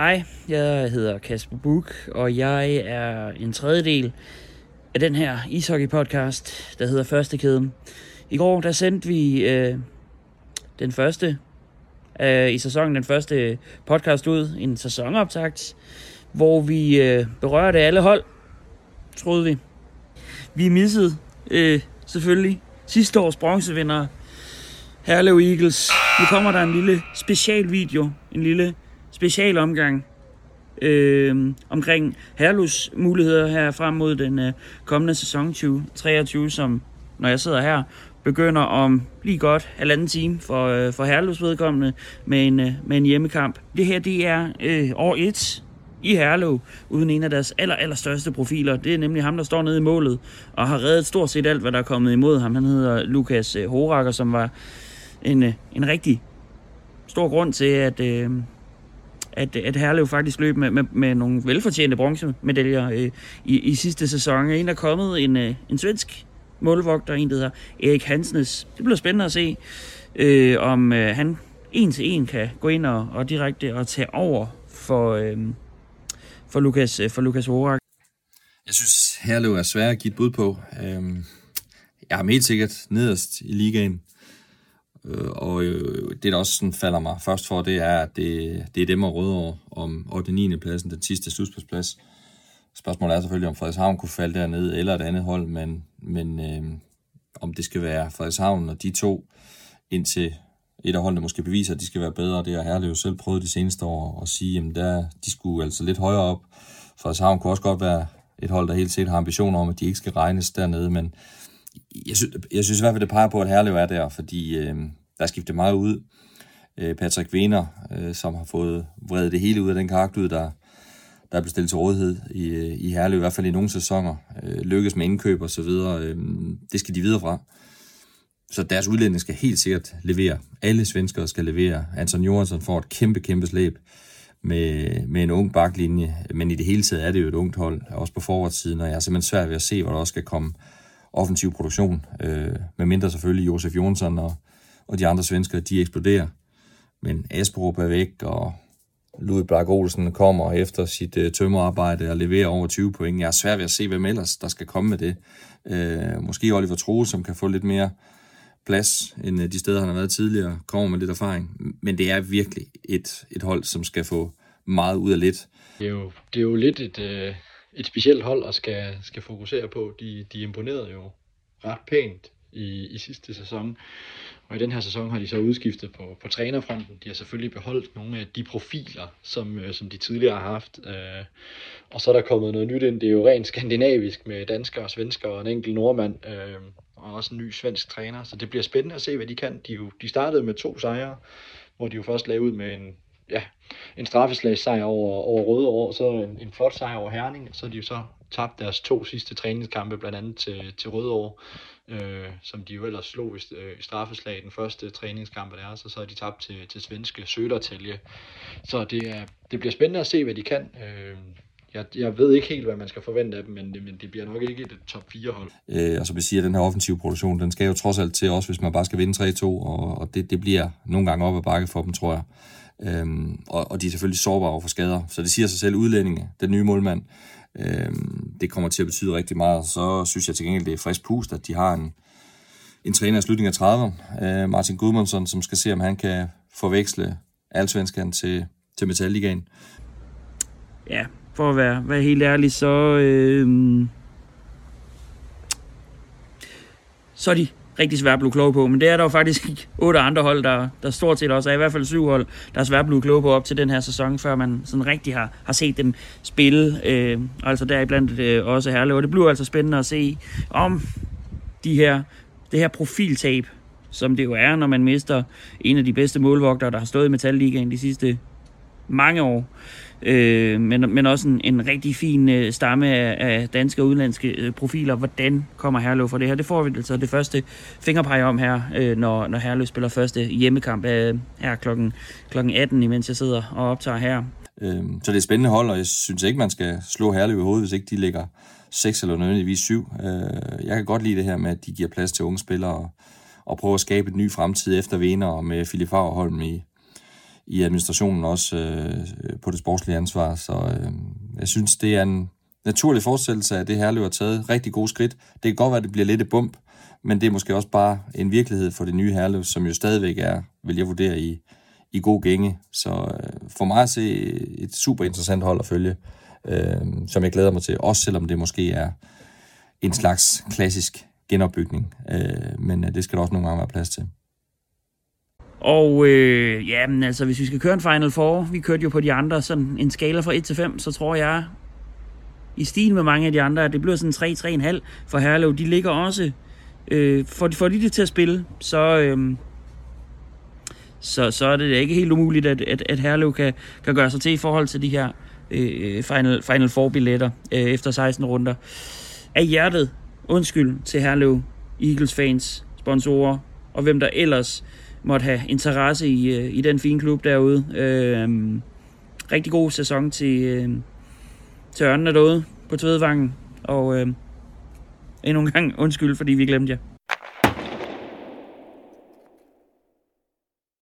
Hej, jeg hedder Kasper Buk, og jeg er en tredjedel af den her ishockey-podcast, der hedder Første Kæden. I går der sendte vi øh, den første øh, i sæsonen, den første podcast ud, en sæsonoptakt, hvor vi øh, berørte alle hold, troede vi. Vi missede øh, selvfølgelig sidste års bronzevinder, Herlev Eagles. Nu kommer der en lille specialvideo, en lille specialomgang øh, omkring Herlus muligheder her frem mod den øh, kommende sæson 2023, som når jeg sidder her, begynder om lige godt halvanden time for, øh, for Herlus vedkommende med en, øh, med en hjemmekamp. Det her, det er øh, år 1 i Herlev, uden en af deres aller, aller største profiler. Det er nemlig ham, der står nede i målet og har reddet stort set alt, hvad der er kommet imod ham. Han hedder Lukas øh, Horaker, som var en, øh, en rigtig stor grund til, at, øh, at, at Herlev faktisk løb med, med, med nogle velfortjente bronzemedaljer øh, i, i sidste sæson. En er kommet en, øh, en svensk målvogter, en der hedder Erik Hansnes. Det bliver spændende at se, øh, om øh, han en til en kan gå ind og, og direkte og tage over for, øh, for Lukas, øh, for Lukas Horak. Jeg synes, Herlev er svært at give et bud på. Øhm, jeg er helt sikkert nederst i ligaen. Øh, og øh, det, der også sådan falder mig først for, det er, at det, det er dem og Rødovre om 8. 9. pladsen, den sidste slutspilsplads. Spørgsmålet er selvfølgelig, om Frederikshavn kunne falde derned, eller et andet hold, men, men øh, om det skal være Frederikshavn og de to, indtil et af holdene måske beviser, at de skal være bedre. Det har Herlev selv prøvet de seneste år at sige, at der, de skulle altså lidt højere op. Frederikshavn kunne også godt være et hold, der helt set har ambitioner om, at de ikke skal regnes dernede, men jeg sy- jeg synes i hvert fald, det peger på, at Herlev er der, fordi øh, der er skiftet meget ud. Øh, Patrick Wiener, øh, som har fået vredet det hele ud af den karakter ud, der, der er stillet til rådighed i, øh, i Herlev, i hvert fald i nogle sæsoner, øh, lykkes med indkøb og så videre. Øh, det skal de videre fra. Så deres udlænding skal helt sikkert levere. Alle svenskere skal levere. Anton Johansson får et kæmpe, kæmpe slæb med, med en ung baklinje, men i det hele taget er det jo et ungt hold, også på forwardsiden, og jeg er simpelthen svært ved at se, hvor der også skal komme offensiv produktion, øh, med mindre selvfølgelig Josef Jonsson og, og de andre svenskere, de eksploderer. Men Asperup er væk, og Louis Blark Olsen kommer efter sit øh, tømmerarbejde og leverer over 20 point. Jeg er svært ved at se, hvem ellers der skal komme med det. Øh, måske Oliver Troe, som kan få lidt mere plads end øh, de steder, han har været tidligere, kommer med lidt erfaring. Men det er virkelig et, et hold, som skal få meget ud af lidt. Det er jo, det er jo lidt et, øh, et specielt hold og skal, skal fokusere på. De, de imponerede jo ret pænt i, i sidste sæson. Og i den her sæson har de så udskiftet på, på trænerfronten. De har selvfølgelig beholdt nogle af de profiler, som, øh, som de tidligere har haft. Øh, og så er der kommet noget nyt ind. Det er jo rent skandinavisk med danskere og svenskere og en enkelt nordmand. Øh, og også en ny svensk træner. Så det bliver spændende at se, hvad de kan. De, jo, de startede med to sejre, hvor de jo først lagde ud med en, ja, en straffeslagssejr over, over Røde så en, en flot sejr over Herning, så de jo så tabt deres to sidste træningskampe, blandt andet til, til Røde øh, som de jo ellers slog i, øh, i straffeslag den første træningskamp der, så, så har de tabt til, til svenske Sødertælje. Så det, er, det bliver spændende at se, hvad de kan. Øh, jeg, jeg ved ikke helt, hvad man skal forvente af dem, men, men det bliver nok ikke et top 4-hold. Øh, og så vil sige, at den her offensive produktion, den skal jo trods alt til også, hvis man bare skal vinde 3-2, og, og det, det bliver nogle gange op ad bakke for dem, tror jeg. Øhm, og, og de er selvfølgelig sårbare over for skader, så det siger sig selv udlændinge, den nye målmand, øhm, det kommer til at betyde rigtig meget. Så synes jeg til gengæld, det er frisk pust, at de har en, en træner i slutningen af 30'erne, øh, Martin Gudmundsson, som skal se, om han kan forveksle alsvenskeren til, til Metalligaen. Ja, for at være, være helt ærlig, så... Øh, så er de rigtig svært at blive klog på. Men det er der jo faktisk otte andre hold, der, der stort set også er, i hvert fald syv hold, der er svært at blive klog på op til den her sæson, før man sådan rigtig har, har set dem spille. Øh, altså deriblandt øh, også Herlev. Og det bliver altså spændende at se, om de her, det her profiltab, som det jo er, når man mister en af de bedste målvogtere, der har stået i Metalligaen de sidste mange år øh, men, men også en, en rigtig fin øh, stamme af, af danske og udenlandske øh, profiler. Hvordan kommer Herlev fra det her? Det får vi altså det første fingerpege om her, øh, når, når Herlev spiller første hjemmekamp øh, her klokken, klokken 18, imens jeg sidder og optager her. Øh, så det er spændende hold, og jeg synes ikke, man skal slå Herlev i hovedet, hvis ikke de ligger 6 eller nødvendigvis 7. Øh, jeg kan godt lide det her med, at de giver plads til unge spillere og, og prøver at skabe en ny fremtid efter Vener og med Philip Fagerholm i, i administrationen også øh, på det sportslige ansvar. Så øh, jeg synes, det er en naturlig fortsættelse af det, Herlev har taget. Rigtig gode skridt. Det kan godt være, at det bliver lidt et bump, men det er måske også bare en virkelighed for det nye Herlev, som jo stadigvæk er, vil jeg vurdere, i, i god gænge. Så øh, for mig at se et super interessant hold at følge, øh, som jeg glæder mig til, også selvom det måske er en slags klassisk genopbygning. Øh, men øh, det skal der også nogle gange være plads til. Og øh, ja, men altså, hvis vi skal køre en Final Four, vi kørte jo på de andre, sådan en skala fra 1 til 5, så tror jeg, i stil med mange af de andre, at det bliver sådan 3-3,5 for Herlev. De ligger også, øh, for, de, de det til at spille, så, øh, så, så er det ikke helt umuligt, at, at, at Herlev kan, kan gøre sig til i forhold til de her øh, Final, Final Four-billetter øh, efter 16 runder. Af hjertet, undskyld til Herlev, Eagles fans, sponsorer og hvem der ellers måtte have interesse i, øh, i den fine klub derude. Øh, rigtig god sæson til, øh, til ørnene derude på Tvedvangen. Og øh, endnu en gang undskyld, fordi vi glemte jer.